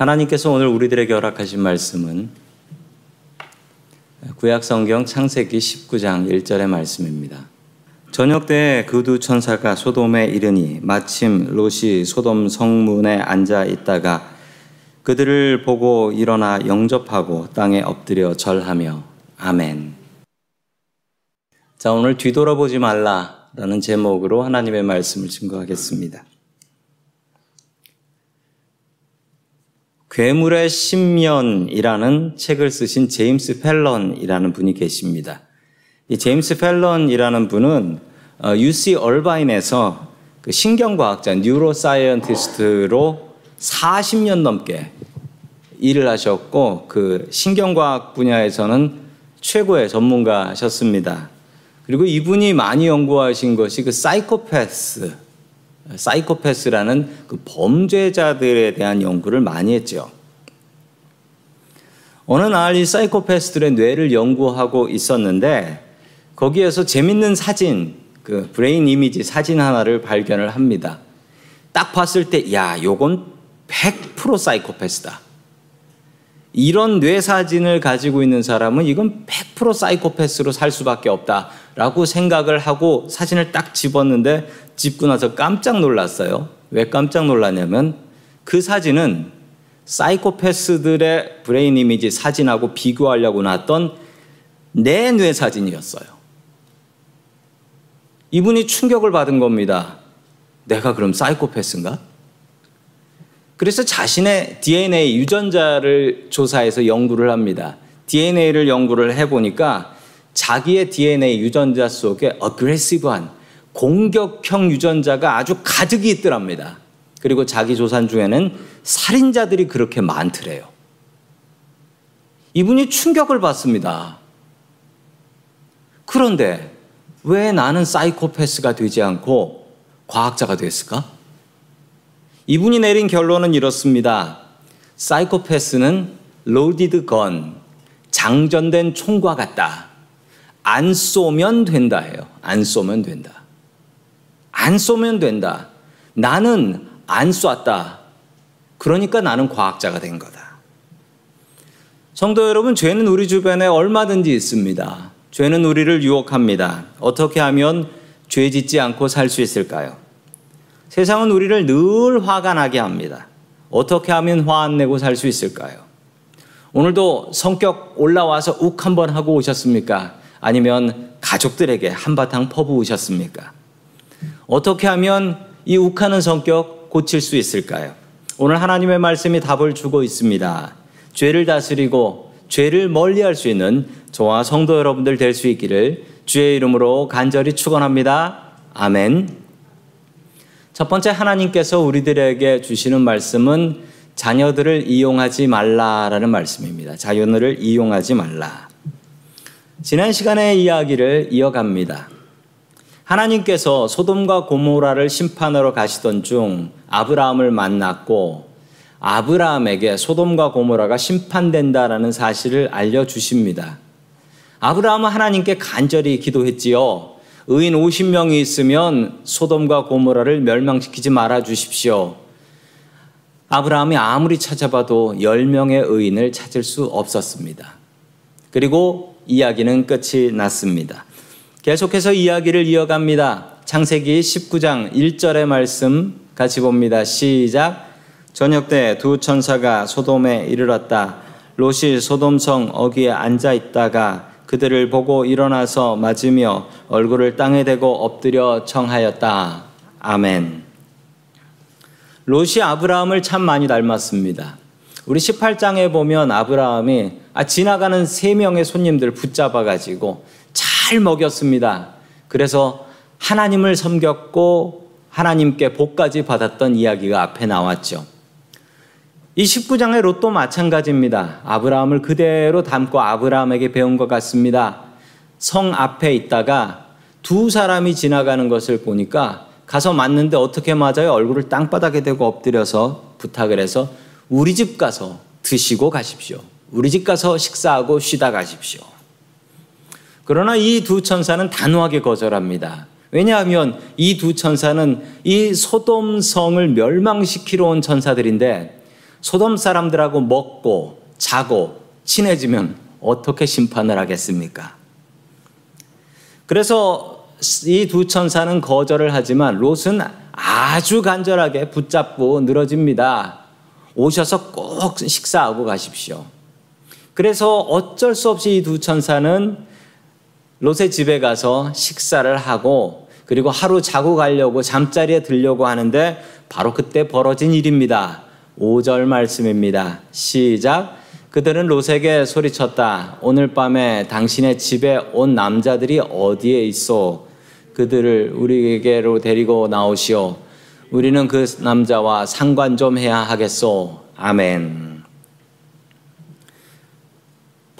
하나님께서 오늘 우리들에게 허락하신 말씀은 구약 성경 창세기 19장 1절의 말씀입니다. 저녁 때 그 두 천사가 소돔에 이르니 마침 롯이 소돔 성문에 앉아 있다가 그들을 보고 일어나 영접하고 땅에 엎드려 절하며 아멘. 자, 오늘 뒤돌아보지 말라라는 제목으로 하나님의 말씀을 증거하겠습니다. 괴물의 심연이라는 책을 쓰신 제임스 팰런이라는 분이 계십니다. 이 제임스 팰런이라는 분은 UC 어, 얼바인에서 그 신경과학자, neuroscientist로 40년 넘게 일을 하셨고 그 신경과학 분야에서는 최고의 전문가셨습니다. 그리고 이분이 많이 연구하신 것이 그 사이코패스 사이코패스라는 그 범죄자들에 대한 연구를 많이 했죠. 어느 날 이 사이코패스들의 뇌를 연구하고 있었는데 거기에서 재밌는 사진, 그 brain 이미지 사진 하나를 발견을 합니다. 딱 봤을 때, 야, 요건 100% 사이코패스다. 이런 뇌 사진을 가지고 있는 사람은 이건 100% 사이코패스로 살 수밖에 없다라고 생각을 하고 사진을 딱 집었는데 집고 나서 깜짝 놀랐어요. 왜 깜짝 놀랐냐면 그 사진은 사이코패스들의 brain 이미지 사진하고 비교하려고 놨던 내 뇌 사진이었어요. 이분이 충격을 받은 겁니다. 내가 그럼 사이코패스인가? 그래서 자신의 DNA 유전자를 조사해서 연구를 합니다. DNA를 연구를 해보니까 자기의 DNA 유전자 속에 어그레시브한 공격형 유전자가 아주 가득이 있더랍니다. 그리고 자기 조산 중에는 살인자들이 그렇게 많더래요. 이분이 충격을 받습니다. 그런데 왜 나는 사이코패스가 되지 않고 과학자가 됐을까? 이분이 내린 결론은 이렇습니다. 사이코패스는 loaded gun, 장전된 총과 같다. 안 쏘면 된다 해요. 안 쏘면 된다. 안 쏘면 된다. 나는 안 쐈다. 그러니까 나는 과학자가 된 거다. 성도 여러분, 죄는 우리 주변에 얼마든지 있습니다. 죄는 우리를 유혹합니다. 어떻게 하면 죄 짓지 않고 살 수 있을까요? 세상은 우리를 늘 화가 나게 합니다. 어떻게 하면 화 안 내고 살 수 있을까요? 오늘도 성격 올라와서 욱 한번 하고 오셨습니까? 아니면 가족들에게 한바탕 퍼부으셨습니까? 어떻게 하면 이 욱하는 성격 고칠 수 있을까요? 오늘 하나님의 말씀이 답을 주고 있습니다. 죄를 다스리고 죄를 멀리 할 수 있는 저와 성도 여러분들 될 수 있기를 주의 이름으로 간절히 축원합니다. 아멘. 첫 번째 하나님께서 우리들에게 주시는 말씀은 자녀들을 이용하지 말라라는 말씀입니다. 자녀들을 이용하지 말라. 지난 시간의 이야기를 이어갑니다. 하나님께서 소돔과 고모라를 심판하러 가시던 중 아브라함을 만났고 아브라함에게 소돔과 고모라가 심판된다라는 사실을 알려 주십니다. 아브라함은 하나님께 간절히 기도했지요. 의인 50명이 있으면 소돔과 고모라를 멸망시키지 말아 주십시오. 아브라함이 아무리 찾아봐도 10명의 의인을 찾을 수 없었습니다. 그리고 이야기는 끝이 났습니다. 계속해서 이야기를 이어갑니다. 창세기 19장 1절의 말씀 같이 봅니다. 시작. 저녁 때 두 천사가 소돔에 이르렀다. 롯이 소돔성 어귀에 앉아 있다가 그들을 보고 일어나서 맞으며 얼굴을 땅에 대고 엎드려 청하였다. 아멘. 롯이 아브라함을 참 많이 닮았습니다. 우리 18장에 보면 아브라함이 아, 지나가는 세 명의 손님들 붙잡아 가지고 잘 먹였습니다. 그래서 하나님을 섬겼고 하나님께 복까지 받았던 이야기가 앞에 나왔죠. 이 19장의 롯도 마찬가지입니다. 아브라함을 그대로 담고 아브라함에게 배운 것 같습니다. 성 앞에 있다가 두 사람이 지나가는 것을 보니까 가서 맞는데 어떻게 맞아요? 얼굴을 땅바닥에 대고 엎드려서 부탁을 해서 우리 집 가서 드시고 가십시오. 우리 집 가서 식사하고 쉬다 가십시오. 그러나 이 두 천사는 단호하게 거절합니다. 왜냐하면 이 두 천사는 이 소돔성을 멸망시키러 온 천사들인데 소돔 사람들하고 먹고 자고 친해지면 어떻게 심판을 하겠습니까? 그래서 이 두 천사는 거절을 하지만 롯은 아주 간절하게 붙잡고 늘어집니다. 오셔서 꼭 식사하고 가십시오. 그래서 어쩔 수 없이 이 두 천사는 롯의 집에 가서 식사를 하고 그리고 하루 자고 가려고 잠자리에 들려고 하는데 바로 그때 벌어진 일입니다. 5절 말씀입니다. 시작. 그들은 롯에게 소리쳤다. 오늘 밤에 당신의 집에 온 남자들이 어디에 있어? 그들을 우리에게로 데리고 나오시오. 우리는 그 남자와 상관 좀 해야 하겠소. 아멘.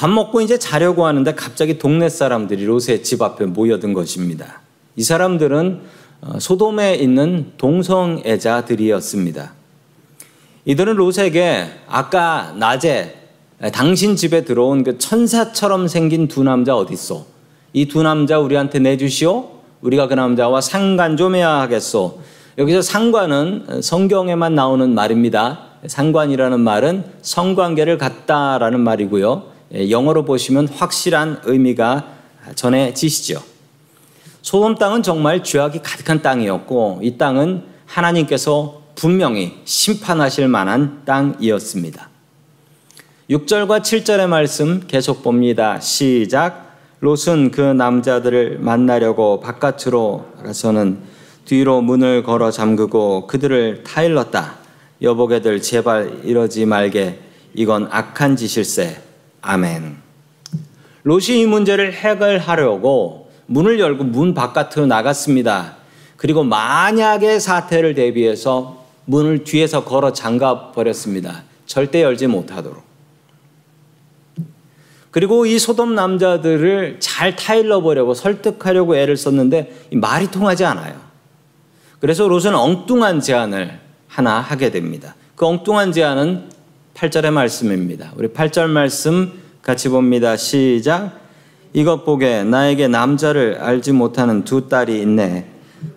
밥 먹고 이제 자려고 하는데 갑자기 동네 사람들이 롯의 집 앞에 모여든 것입니다. 이 사람들은 어, 소돔에 있는 동성애자들이었습니다. 이들은 롯에게 아까 낮에 당신 집에 들어온 그 천사처럼 생긴 두 남자 어딨어? 이두 남자 우리한테 내주시오. 우리가 그 남자와 상관 좀 해야 하겠소. 여기서 상관은 성경에만 나오는 말입니다. 상관이라는 말은 성관계를 갖다라는 말이고요. 예, 영어로 보시면 확실한 의미가 전해지시죠. 소돔 땅은 정말 죄악이 가득한 땅이었고 이 땅은 하나님께서 분명히 심판하실 만한 땅이었습니다. 6절과 7절의 말씀 계속 봅니다. 시작. 롯은 그 남자들을 만나려고 바깥으로 가서는 뒤로 문을 걸어 잠그고 그들을 타일렀다. 여보게들 제발 이러지 말게 이건 악한 짓일세. 아멘. 롯이 이 문제를 해결하려고 문을 열고 문 바깥으로 나갔습니다. 그리고 만약의 사태를 대비해서 문을 뒤에서 걸어 잠가 버렸습니다. 절대 열지 못하도록. 그리고 이 소돔 남자들을 잘 타일러 보려고 설득하려고 애를 썼는데 말이 통하지 않아요. 그래서 롯은 엉뚱한 제안을 하나 하게 됩니다. 그 엉뚱한 제안은 8절의 말씀입니다. 우리 8절 말씀 같이 봅니다. 시작. 이것 보게 나에게 남자를 알지 못하는 두 딸이 있네.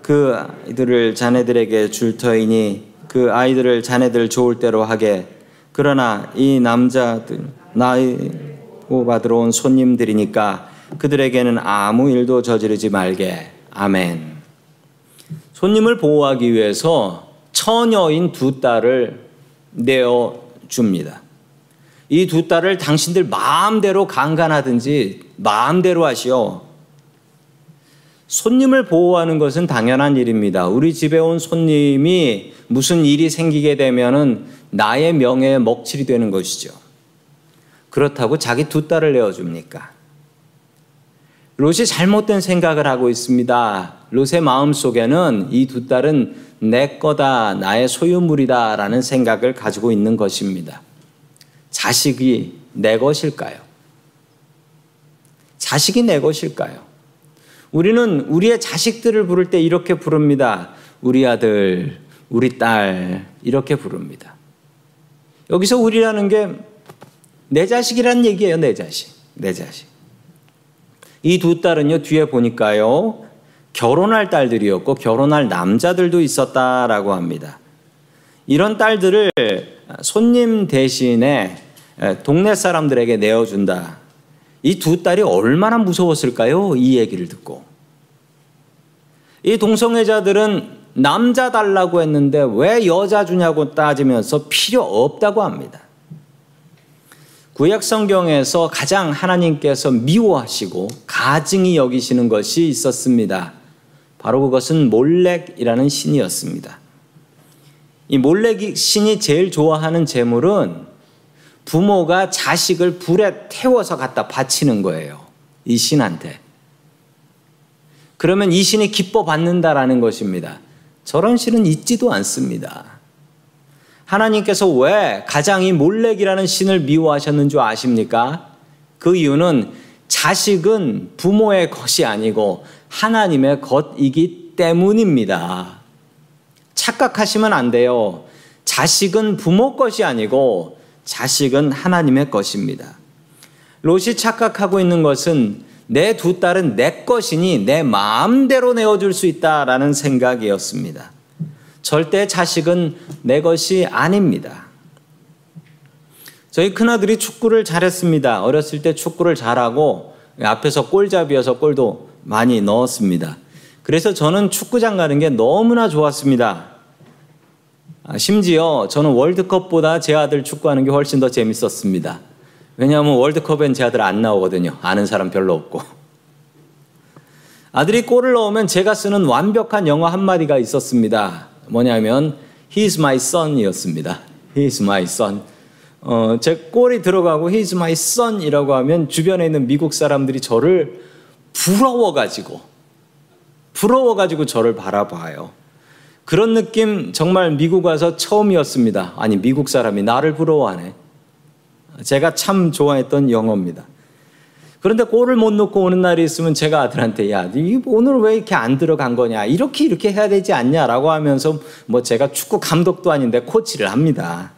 그 아이들을 자네들에게 줄 터이니 그 아이들을 자네들 좋을 대로 하게. 그러나 이 남자들 나이 받으러 온 손님들이니까 그들에게는 아무 일도 저지르지 말게. 아멘. 손님을 보호하기 위해서 처녀인 두 딸을 내어 줍니다. 이 두 딸을 당신들 마음대로 강간하든지 마음대로 하시오. 손님을 보호하는 것은 당연한 일입니다. 우리 집에 온 손님이 무슨 일이 생기게 되면은 나의 명예에 먹칠이 되는 것이죠. 그렇다고 자기 두 딸을 내어줍니까? 롯이 잘못된 생각을 하고 있습니다. 롯의 마음 속에는 이 두 딸은 내 거다, 나의 소유물이다 라는 생각을 가지고 있는 것입니다. 자식이 내 것일까요? 자식이 내 것일까요? 우리는 우리의 자식들을 부를 때 이렇게 부릅니다. 우리 아들, 우리 딸, 이렇게 부릅니다. 여기서 우리라는 게 내 자식이란 얘기예요, 내 자식. 내 자식. 이 두 딸은요, 뒤에 보니까요, 결혼할 딸들이었고, 결혼할 남자들도 있었다라고 합니다. 이런 딸들을 손님 대신에 동네 사람들에게 내어준다. 이 두 딸이 얼마나 무서웠을까요? 이 얘기를 듣고. 이 동성애자들은 남자 달라고 했는데 왜 여자 주냐고 따지면서 필요 없다고 합니다. 구약 성경에서 가장 하나님께서 미워하시고 가증히 여기시는 것이 있었습니다. 바로 그것은 몰렉이라는 신이었습니다. 이 몰렉 신이 제일 좋아하는 제물은 부모가 자식을 불에 태워서 갖다 바치는 거예요. 이 신한테. 그러면 이 신이 기뻐 받는다라는 것입니다. 저런 신은 있지도 않습니다. 하나님께서 왜 가장 이 몰렉이라는 신을 미워하셨는 줄 아십니까? 그 이유는 자식은 부모의 것이 아니고 하나님의 것이기 때문입니다. 착각하시면 안 돼요. 자식은 부모 것이 아니고 자식은 하나님의 것입니다. 롯이 착각하고 있는 것은 내 두 딸은 내 것이니 내 마음대로 내어줄 수 있다라는 생각이었습니다. 절대 자식은 내 것이 아닙니다. 저희 큰아들이 축구를 잘했습니다. 어렸을 때 축구를 잘하고 앞에서 골잡이여서 골도 많이 넣었습니다. 그래서 저는 축구장 가는 게 너무나 좋았습니다. 아, 심지어 저는 월드컵보다 제 아들 축구하는 게 훨씬 더 재밌었습니다. 왜냐하면 월드컵엔 제 아들 안 나오거든요. 아는 사람 별로 없고. 아들이 골을 넣으면 제가 쓰는 완벽한 영어 한마디가 있었습니다. 뭐냐면 He's my son이었습니다. He's my son. 어, 제 꼴이 들어가고 He's my son이라고 하면 주변에 있는 미국 사람들이 저를 부러워가지고 부러워가지고 저를 바라봐요. 그런 느낌 정말 미국 와서 처음이었습니다. 아니 미국 사람이 나를 부러워하네. 제가 참 좋아했던 영어입니다. 그런데 골을 못 넣고 오는 날이 있으면 제가 아들한테 야, 오늘 왜 이렇게 안 들어간 거냐? 이렇게 이렇게 해야 되지 않냐라고 하면서 뭐 제가 축구 감독도 아닌데 코치를 합니다.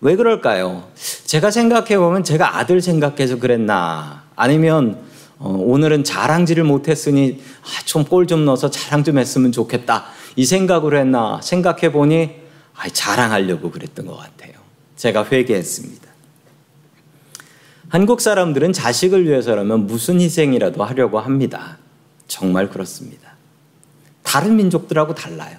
왜 그럴까요? 제가 생각해 보면 제가 아들 생각해서 그랬나? 아니면 어, 오늘은 자랑질을 못했으니 아, 좀골 좀 넣어서 자랑 좀 했으면 좋겠다 이 생각으로 했나 생각해 보니 아, 자랑하려고 그랬던 것 같아요. 제가 회개했습니다. 한국 사람들은 자식을 위해서라면 무슨 희생이라도 하려고 합니다. 정말 그렇습니다. 다른 민족들하고 달라요.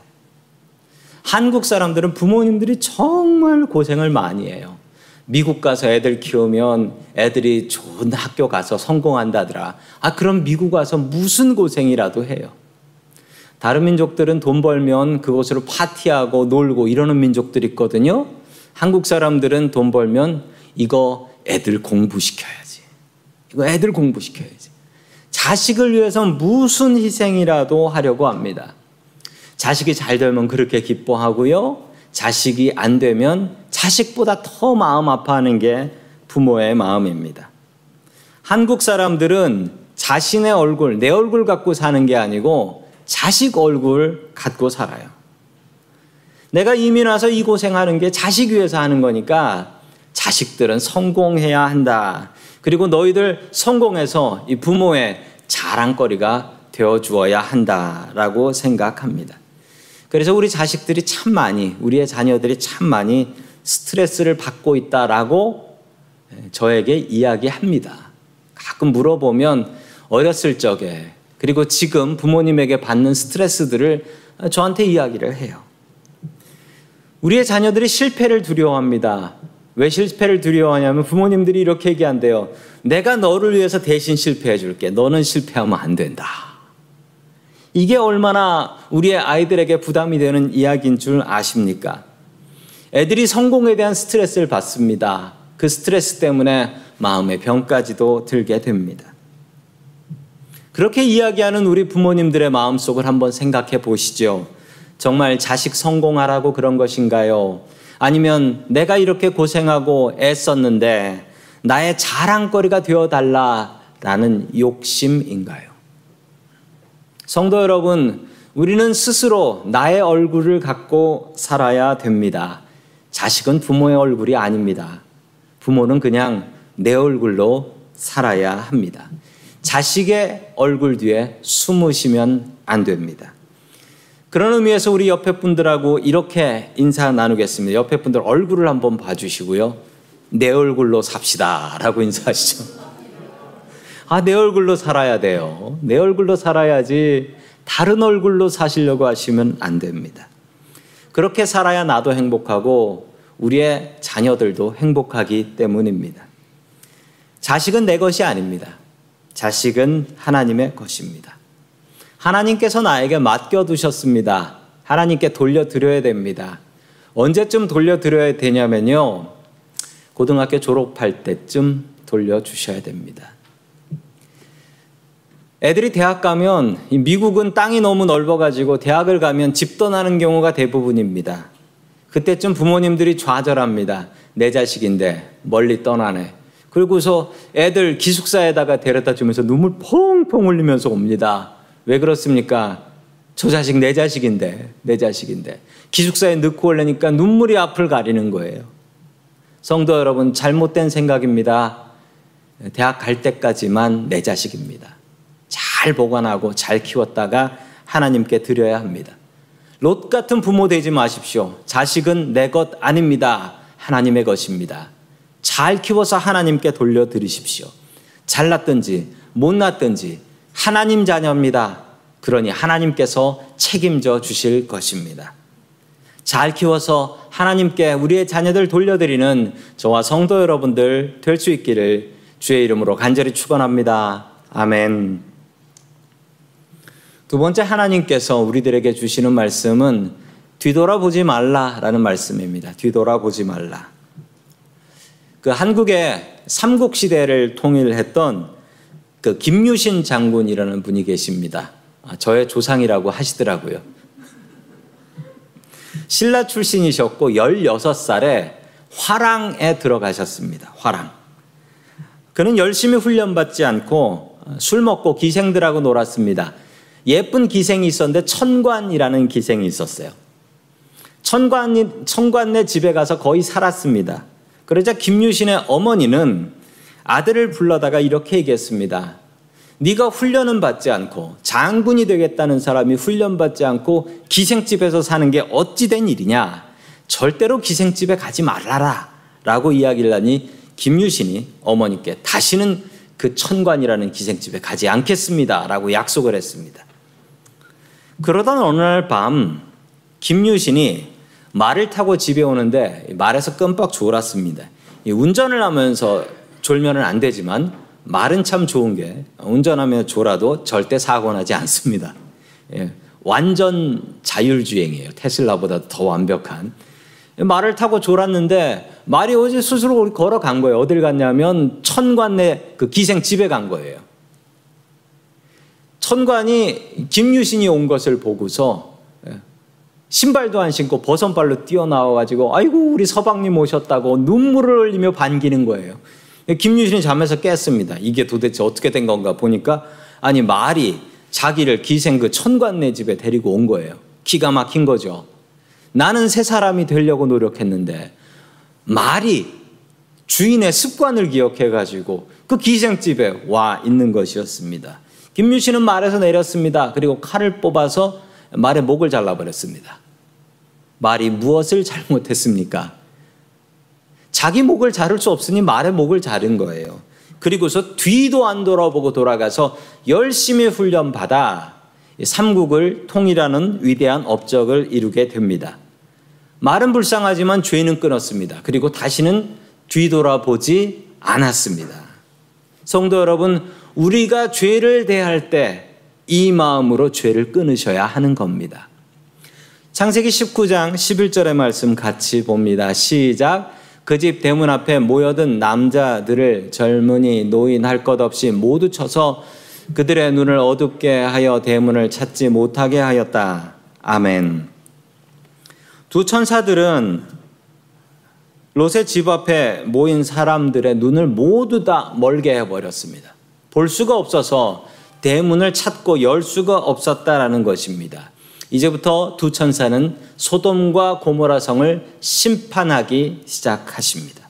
한국 사람들은 부모님들이 정말 고생을 많이 해요. 미국 가서 애들 키우면 애들이 좋은 학교 가서 성공한다더라. 아, 그럼 미국 가서 무슨 고생이라도 해요. 다른 민족들은 돈 벌면 그곳으로 파티하고 놀고 이러는 민족들이 있거든요. 한국 사람들은 돈 벌면 이거 애들 공부시켜야지. 이거 애들 공부시켜야지. 자식을 위해서 무슨 희생이라도 하려고 합니다. 자식이 잘 되면 그렇게 기뻐하고요. 자식이 안 되면 자식보다 더 마음 아파하는 게 부모의 마음입니다. 한국 사람들은 자신의 얼굴, 내 얼굴 갖고 사는 게 아니고 자식 얼굴 갖고 살아요. 내가 이민 와서 이 고생하는 게 자식 위해서 하는 거니까 자식들은 성공해야 한다. 그리고 너희들 성공해서 이 부모의 자랑거리가 되어 주어야 한다라고 생각합니다. 그래서 우리 자식들이 참 많이, 우리의 자녀들이 참 많이 스트레스를 받고 있다라고 저에게 이야기합니다. 가끔 물어보면 어렸을 적에 그리고 지금 부모님에게 받는 스트레스들을 저한테 이야기를 해요. 우리의 자녀들이 실패를 두려워합니다. 왜 실패를 두려워하냐면 부모님들이 이렇게 얘기한대요. 내가 너를 위해서 대신 실패해 줄게. 너는 실패하면 안 된다. 이게 얼마나 우리의 아이들에게 부담이 되는 이야기인 줄 아십니까? 애들이 성공에 대한 스트레스를 받습니다. 그 스트레스 때문에 마음의 병까지도 들게 됩니다. 그렇게 이야기하는 우리 부모님들의 마음속을 한번 생각해 보시죠. 정말 자식 성공하라고 그런 것인가요? 아니면 내가 이렇게 고생하고 애썼는데 나의 자랑거리가 되어 달라라는 욕심인가요? 성도 여러분, 우리는 스스로 나의 얼굴을 갖고 살아야 됩니다. 자식은 부모의 얼굴이 아닙니다. 부모는 그냥 내 얼굴로 살아야 합니다. 자식의 얼굴 뒤에 숨으시면 안 됩니다. 그런 의미에서 우리 옆에 분들하고 이렇게 인사 나누겠습니다. 옆에 분들 얼굴을 한번 봐주시고요. 내 얼굴로 삽시다. 라고 인사하시죠. 아, 내 얼굴로 살아야 돼요. 내 얼굴로 살아야지 다른 얼굴로 사시려고 하시면 안 됩니다. 그렇게 살아야 나도 행복하고 우리의 자녀들도 행복하기 때문입니다. 자식은 내 것이 아닙니다. 자식은 하나님의 것입니다. 하나님께서 나에게 맡겨두셨습니다. 하나님께 돌려드려야 됩니다. 언제쯤 돌려드려야 되냐면요. 고등학교 졸업할 때쯤 돌려주셔야 됩니다. 애들이 대학 가면 미국은 땅이 너무 넓어가지고 대학을 가면 집 떠나는 경우가 대부분입니다. 그때쯤 부모님들이 좌절합니다. 내 자식인데 멀리 떠나네. 그리고서 애들 기숙사에다가 데려다 주면서 눈물 펑펑 흘리면서 옵니다. 왜 그렇습니까? 저 자식 내 자식인데, 내 자식인데. 기숙사에 넣고 올려니까 눈물이 앞을 가리는 거예요. 성도 여러분, 잘못된 생각입니다. 대학 갈 때까지만 내 자식입니다. 잘 보관하고 잘 키웠다가 하나님께 드려야 합니다. 롯 같은 부모 되지 마십시오. 자식은 내 것 아닙니다. 하나님의 것입니다. 잘 키워서 하나님께 돌려드리십시오. 잘났든지 못났든지 하나님 자녀입니다. 그러니 하나님께서 책임져 주실 것입니다. 잘 키워서 하나님께 우리의 자녀들 돌려드리는 저와 성도 여러분들 될 수 있기를 주의 이름으로 간절히 축원합니다. 아멘. 두 번째 하나님께서 우리들에게 주시는 말씀은 뒤돌아보지 말라라는 말씀입니다. 뒤돌아보지 말라. 그 한국의 삼국 시대를 통일했던 그 김유신 장군이라는 분이 계십니다. 아, 저의 조상이라고 하시더라고요. 신라 출신이셨고 16살에 화랑에 들어가셨습니다. 화랑. 그는 열심히 훈련받지 않고 술 먹고 기생들하고 놀았습니다. 예쁜 기생이 있었는데 천관이라는 기생이 있었어요. 천관, 천관네 집에 가서 거의 살았습니다. 그러자 김유신의 어머니는 아들을 불러다가 이렇게 얘기했습니다. 네가 훈련은 받지 않고 장군이 되겠다는 사람이 훈련받지 않고 기생집에서 사는 게 어찌 된 일이냐? 절대로 기생집에 가지 말라라. 라고 이야기를 하니 김유신이 어머니께 다시는 그 천관이라는 기생집에 가지 않겠습니다. 라고 약속을 했습니다. 그러던 어느 날 밤 김유신이 말을 타고 집에 오는데 말에서 끔뻑 졸았습니다. 운전을 하면서 졸면은 안 되지만 말은 참 좋은 게 운전하며 졸아도 절대 사고 나지 않습니다. 예, 완전 자율주행이에요. 테슬라보다 더 완벽한. 말을 타고 졸았는데 말이 어제 스스로 걸어간 거예요. 어딜 갔냐면 천관내 그 기생 집에 간 거예요. 천관이 김유신이 온 것을 보고서 예, 신발도 안 신고 버선발로 뛰어나와가지고 아이고 우리 서방님 오셨다고 눈물을 흘리며 반기는 거예요. 김유신이 잠에서 깼습니다. 이게 도대체 어떻게 된 건가 보니까 아니 말이 자기를 기생 그 천관내 집에 데리고 온 거예요. 기가 막힌 거죠. 나는 새 사람이 되려고 노력했는데 말이 주인의 습관을 기억해 가지고 그 기생집에 와 있는 것이었습니다. 김유 씨는 말에서 내렸습니다. 그리고 칼을 뽑아서 말의 목을 잘라버렸습니다. 말이 무엇을 잘못했습니까? 자기 목을 자를 수 없으니 말의 목을 자른 거예요. 그리고서 뒤도 안 돌아보고 돌아가서 열심히 훈련받아 삼국을 통일하는 위대한 업적을 이루게 됩니다. 말은 불쌍하지만 죄는 끊었습니다. 그리고 다시는 뒤돌아보지 않았습니다. 성도 여러분, 우리가 죄를 대할 때 이 마음으로 죄를 끊으셔야 하는 겁니다. 창세기 19장 11절의 말씀 같이 봅니다. 시작. 그 집 대문 앞에 모여든 남자들을 젊은이 노인 할 것 없이 모두 쳐서 그들의 눈을 어둡게 하여 대문을 찾지 못하게 하였다. 아멘. 두 천사들은 롯의 집 앞에 모인 사람들의 눈을 모두 다 멀게 해버렸습니다. 볼 수가 없어서 대문을 찾고 열 수가 없었다라는 것입니다. 이제부터 두 천사는 소돔과 고모라 성을 심판하기 시작하십니다.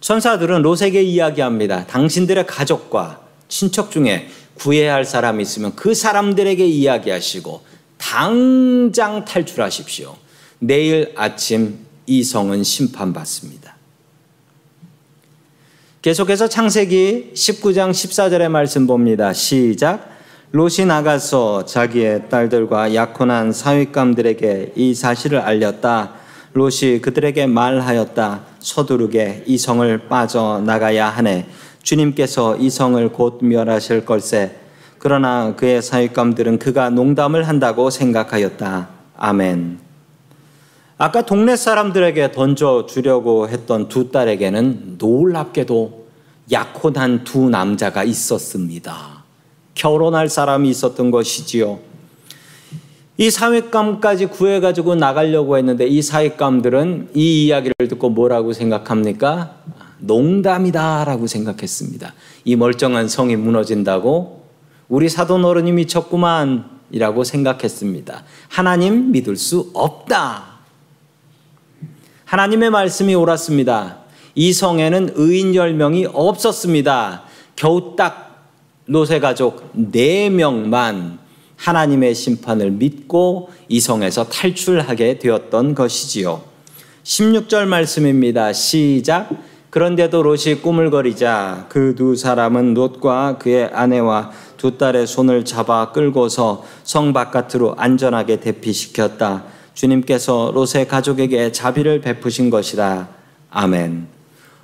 천사들은 롯에게 이야기합니다. 당신들의 가족과 친척 중에 구해야 할 사람이 있으면 그 사람들에게 이야기하시고 당장 탈출하십시오. 내일 아침 이 성은 심판받습니다. 계속해서 창세기 19장 14절의 말씀 봅니다. 시작. 롯이 나가서 자기의 딸들과 약혼한 사윗감들에게 이 사실을 알렸다. 롯이 그들에게 말하였다. 서두르게 이 성을 빠져 나가야 하네. 주님께서 이 성을 곧 멸하실 걸세. 그러나 그의 사윗감들은 그가 농담을 한다고 생각하였다. 아멘. 아까 동네 사람들에게 던져 주려고 했던 두 딸에게는 놀랍게도 약혼한 두 남자가 있었습니다. 결혼할 사람이 있었던 것이지요. 이 사회감까지 구해가지고 나가려고 했는데 이 사회감들은 이 이야기를 듣고 뭐라고 생각합니까? 농담이다라고 생각했습니다. 이 멀쩡한 성이 무너진다고 우리 사돈 어른이 미쳤구만 이라고 생각했습니다. 하나님 믿을 수 없다. 하나님의 말씀이 옳았습니다. 이 성에는 의인 10명이 없었습니다. 겨우 딱 노세 가족 4명만 하나님의 심판을 믿고 이 성에서 탈출하게 되었던 것이지요. 16절 말씀입니다. 시작. 그런데도 롯이 꾸물거리자 그 두 사람은 롯과 그의 아내와 두 딸의 손을 잡아 끌고서 성 바깥으로 안전하게 대피시켰다. 주님께서 롯의 가족에게 자비를 베푸신 것이다. 아멘.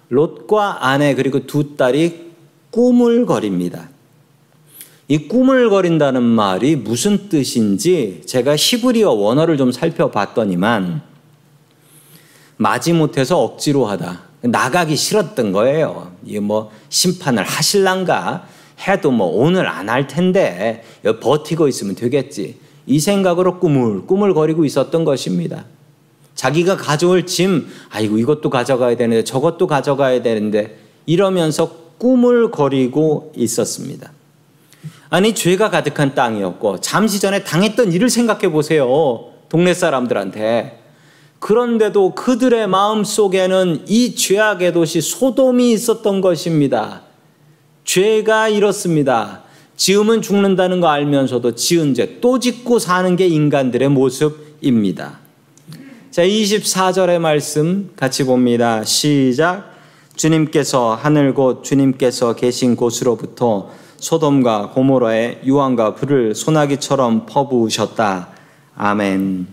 롯과 아내 그리고 두 딸이 꾸물거립니다. 이 꾸물거린다는 말이 무슨 뜻인지 제가 히브리어 원어를 좀 살펴봤더니만 마지못해서 억지로 하다. 나가기 싫었던 거예요. 이게 뭐 심판을 하실란가 해도 뭐 오늘 안 할 텐데 버티고 있으면 되겠지. 이 생각으로 꾸물 꾸물거리고 있었던 것입니다. 자기가 가져올 짐, 아이고 이것도 가져가야 되는데 저것도 가져가야 되는데 이러면서 꾸물거리고 있었습니다. 아니 죄가 가득한 땅이었고 잠시 전에 당했던 일을 생각해 보세요. 동네 사람들한테. 그런데도 그들의 마음 속에는 이 죄악의 도시 소돔이 있었던 것입니다. 죄가 이렇습니다. 지으면 죽는다는 거 알면서도 지은 죄 또 짓고 사는 게 인간들의 모습입니다. 자, 24절의 말씀 같이 봅니다. 시작. 주님께서 하늘 곳 주님께서 계신 곳으로부터 소돔과 고모라의 유황과 불을 소나기처럼 퍼부으셨다. 아멘.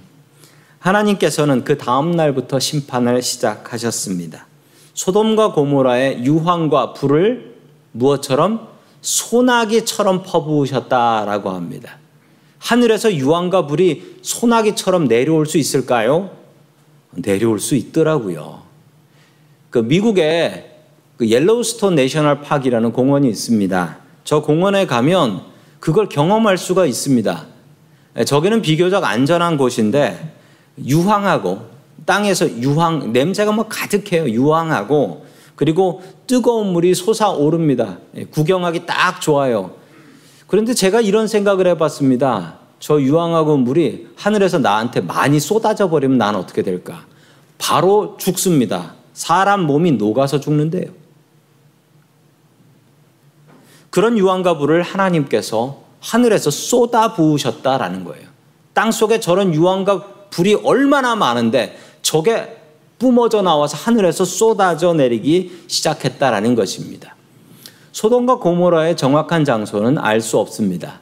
하나님께서는 그 다음 날부터 심판을 시작하셨습니다. 소돔과 고모라의 유황과 불을 무엇처럼 소나기처럼 퍼부으셨다라고 합니다. 하늘에서 유황과 불이 소나기처럼 내려올 수 있을까요? 내려올 수 있더라고요. 그 미국에 그 Yellowstone National Park이라는 공원이 있습니다. 저 공원에 가면 그걸 경험할 수가 있습니다. 저기는 비교적 안전한 곳인데 유황하고 땅에서 유황 냄새가 뭐 가득해요. 유황하고 그리고 뜨거운 물이 솟아오릅니다. 구경하기 딱 좋아요. 그런데 제가 이런 생각을 해봤습니다. 저 유황하고 물이 하늘에서 나한테 많이 쏟아져 버리면 난 어떻게 될까? 바로 죽습니다. 사람 몸이 녹아서 죽는데요. 그런 유황과 불을 하나님께서 하늘에서 쏟아 부으셨다라는 거예요. 땅 속에 저런 유황과 불이 얼마나 많은데 저게 뿜어져 나와서 하늘에서 쏟아져 내리기 시작했다라는 것입니다. 소돔과 고모라의 정확한 장소는 알 수 없습니다.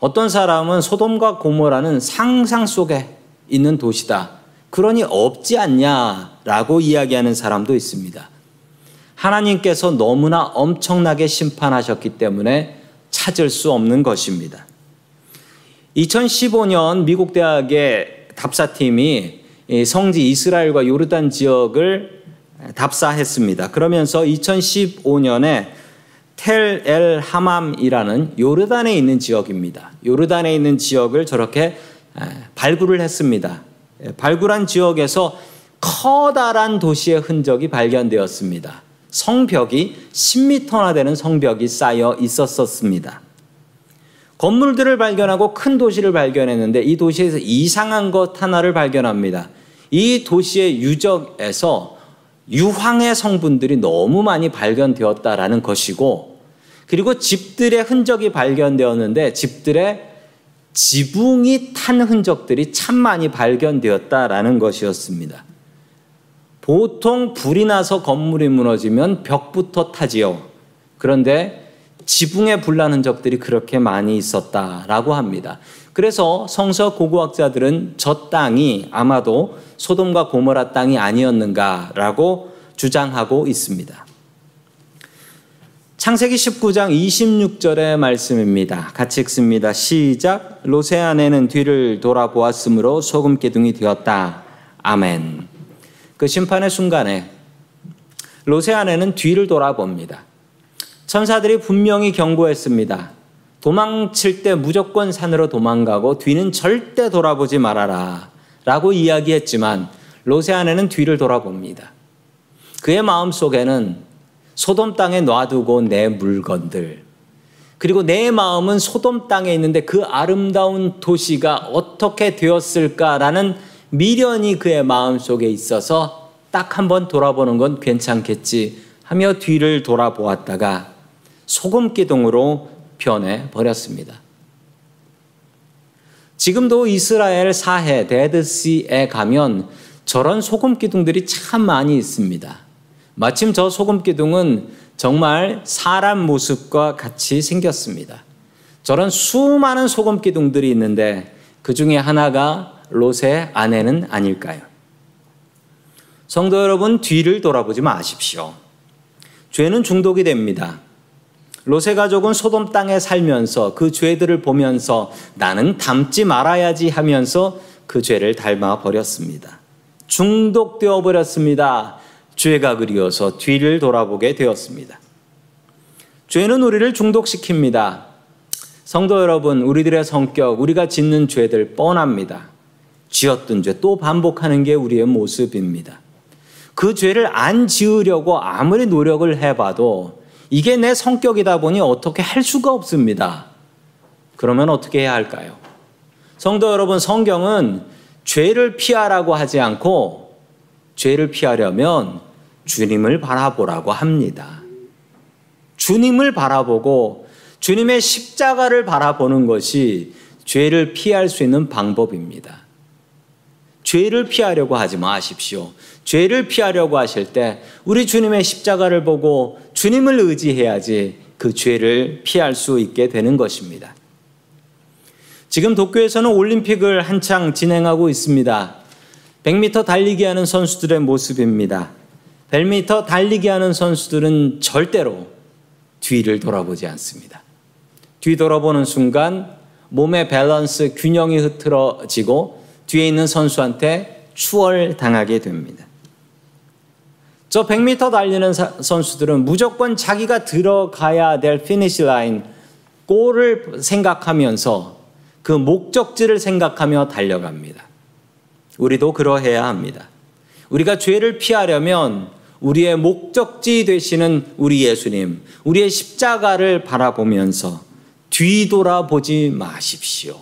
어떤 사람은 소돔과 고모라는 상상 속에 있는 도시다. 그러니 없지 않냐라고 이야기하는 사람도 있습니다. 하나님께서 너무나 엄청나게 심판하셨기 때문에 찾을 수 없는 것입니다. 2015년 미국 대학의 답사팀이 성지 이스라엘과 요르단 지역을 답사했습니다. 그러면서 2015년에 텔 엘 하맘이라는 요르단에 있는 지역입니다. 요르단에 있는 지역을 저렇게 발굴을 했습니다. 발굴한 지역에서 커다란 도시의 흔적이 발견되었습니다. 성벽이 10m나 되는 성벽이 쌓여 있었습니다. 건물들을 발견하고 큰 도시를 발견했는데 이 도시에서 이상한 것 하나를 발견합니다. 이 도시의 유적에서 유황의 성분들이 너무 많이 발견되었다라는 것이고 그리고 집들의 흔적이 발견되었는데 집들의 지붕이 탄 흔적들이 참 많이 발견되었다라는 것이었습니다. 보통 불이 나서 건물이 무너지면 벽부터 타지요. 그런데 지붕에 불난 흔적들이 그렇게 많이 있었다라고 합니다. 그래서 성서 고고학자들은 저 땅이 아마도 소돔과 고모라 땅이 아니었는가라고 주장하고 있습니다. 창세기 19장 26절의 말씀입니다. 같이 읽습니다. 시작. 로세 아내는 뒤를 돌아보았으므로 소금 기둥이 되었다. 아멘. 그 심판의 순간에 로세 아내는 뒤를 돌아봅니다. 천사들이 분명히 경고했습니다. 도망칠 때 무조건 산으로 도망가고 뒤는 절대 돌아보지 말아라. 라고 이야기했지만 로세 아내는 뒤를 돌아봅니다. 그의 마음 속에는 소돔 땅에 놔두고 내 물건들, 그리고 내 마음은 소돔 땅에 있는데 그 아름다운 도시가 어떻게 되었을까라는 미련이 그의 마음 속에 있어서 딱 한 번 돌아보는 건 괜찮겠지 하며 뒤를 돌아보았다가 소금 기둥으로 변해 버렸습니다. 지금도 이스라엘 사해 데드시에 가면 저런 소금 기둥들이 참 많이 있습니다. 마침 저 소금 기둥은 정말 사람 모습과 같이 생겼습니다. 저런 수많은 소금 기둥들이 있는데 그 중에 하나가 롯의 아내는 아닐까요? 성도 여러분 뒤를 돌아보지 마십시오. 죄는 중독이 됩니다. 로세 가족은 소돔 땅에 살면서 그 죄들을 보면서 나는 닮지 말아야지 하면서 그 죄를 닮아 버렸습니다. 중독되어 버렸습니다. 죄가 그리워서 뒤를 돌아보게 되었습니다. 죄는 우리를 중독시킵니다. 성도 여러분, 우리들의 성격, 우리가 짓는 죄들 뻔합니다. 지었던 죄 또 반복하는 게 우리의 모습입니다. 그 죄를 안 지으려고 아무리 노력을 해봐도 이게 내 성격이다 보니 어떻게 할 수가 없습니다. 그러면 어떻게 해야 할까요? 성도 여러분, 성경은 죄를 피하라고 하지 않고 죄를 피하려면 주님을 바라보라고 합니다. 주님을 바라보고 주님의 십자가를 바라보는 것이 죄를 피할 수 있는 방법입니다. 죄를 피하려고 하지 마십시오. 죄를 피하려고 하실 때 우리 주님의 십자가를 보고 주님을 의지해야지 그 죄를 피할 수 있게 되는 것입니다. 지금 도쿄에서는 올림픽을 한창 진행하고 있습니다. 100m 달리기 하는 선수들의 모습입니다. 100m 달리기 하는 선수들은 절대로 뒤를 돌아보지 않습니다. 뒤 돌아보는 순간 몸의 밸런스 균형이 흐트러지고 뒤에 있는 선수한테 추월당하게 됩니다. 저 100m 달리는 선수들은 무조건 자기가 들어가야 될 finish line, 골을 생각하면서 그 목적지를 생각하며 달려갑니다. 우리도 그러해야 합니다. 우리가 죄를 피하려면 우리의 목적지 되시는 우리 예수님, 우리의 십자가를 바라보면서 뒤돌아보지 마십시오.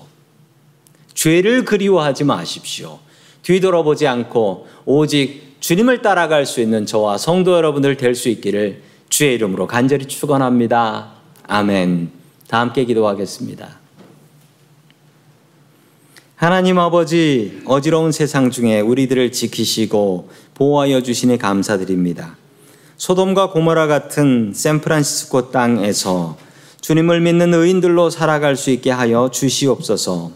죄를 그리워하지 마십시오. 뒤돌아보지 않고 오직 주님을 따라갈 수 있는 저와 성도 여러분들 될 수 있기를 주의 이름으로 간절히 축원합니다. 아멘. 다 함께 기도하겠습니다. 하나님 아버지 어지러운 세상 중에 우리들을 지키시고 보호하여 주시니 감사드립니다. 소돔과 고모라 같은 샌프란시스코 땅에서 주님을 믿는 의인들로 살아갈 수 있게 하여 주시옵소서.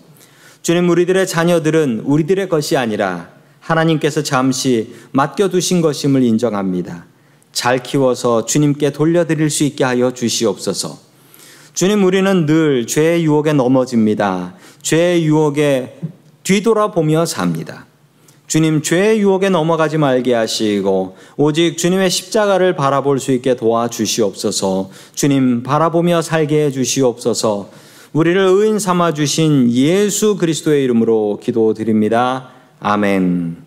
주님 우리들의 자녀들은 우리들의 것이 아니라 하나님께서 잠시 맡겨두신 것임을 인정합니다. 잘 키워서 주님께 돌려드릴 수 있게 하여 주시옵소서. 주님, 우리는 늘 죄의 유혹에 넘어집니다. 죄의 유혹에 뒤돌아보며 삽니다. 주님, 죄의 유혹에 넘어가지 말게 하시고, 오직 주님의 십자가를 바라볼 수 있게 도와주시옵소서, 주님, 바라보며 살게 해 주시옵소서, 우리를 의인 삼아 주신 예수 그리스도의 이름으로 기도드립니다. 아멘.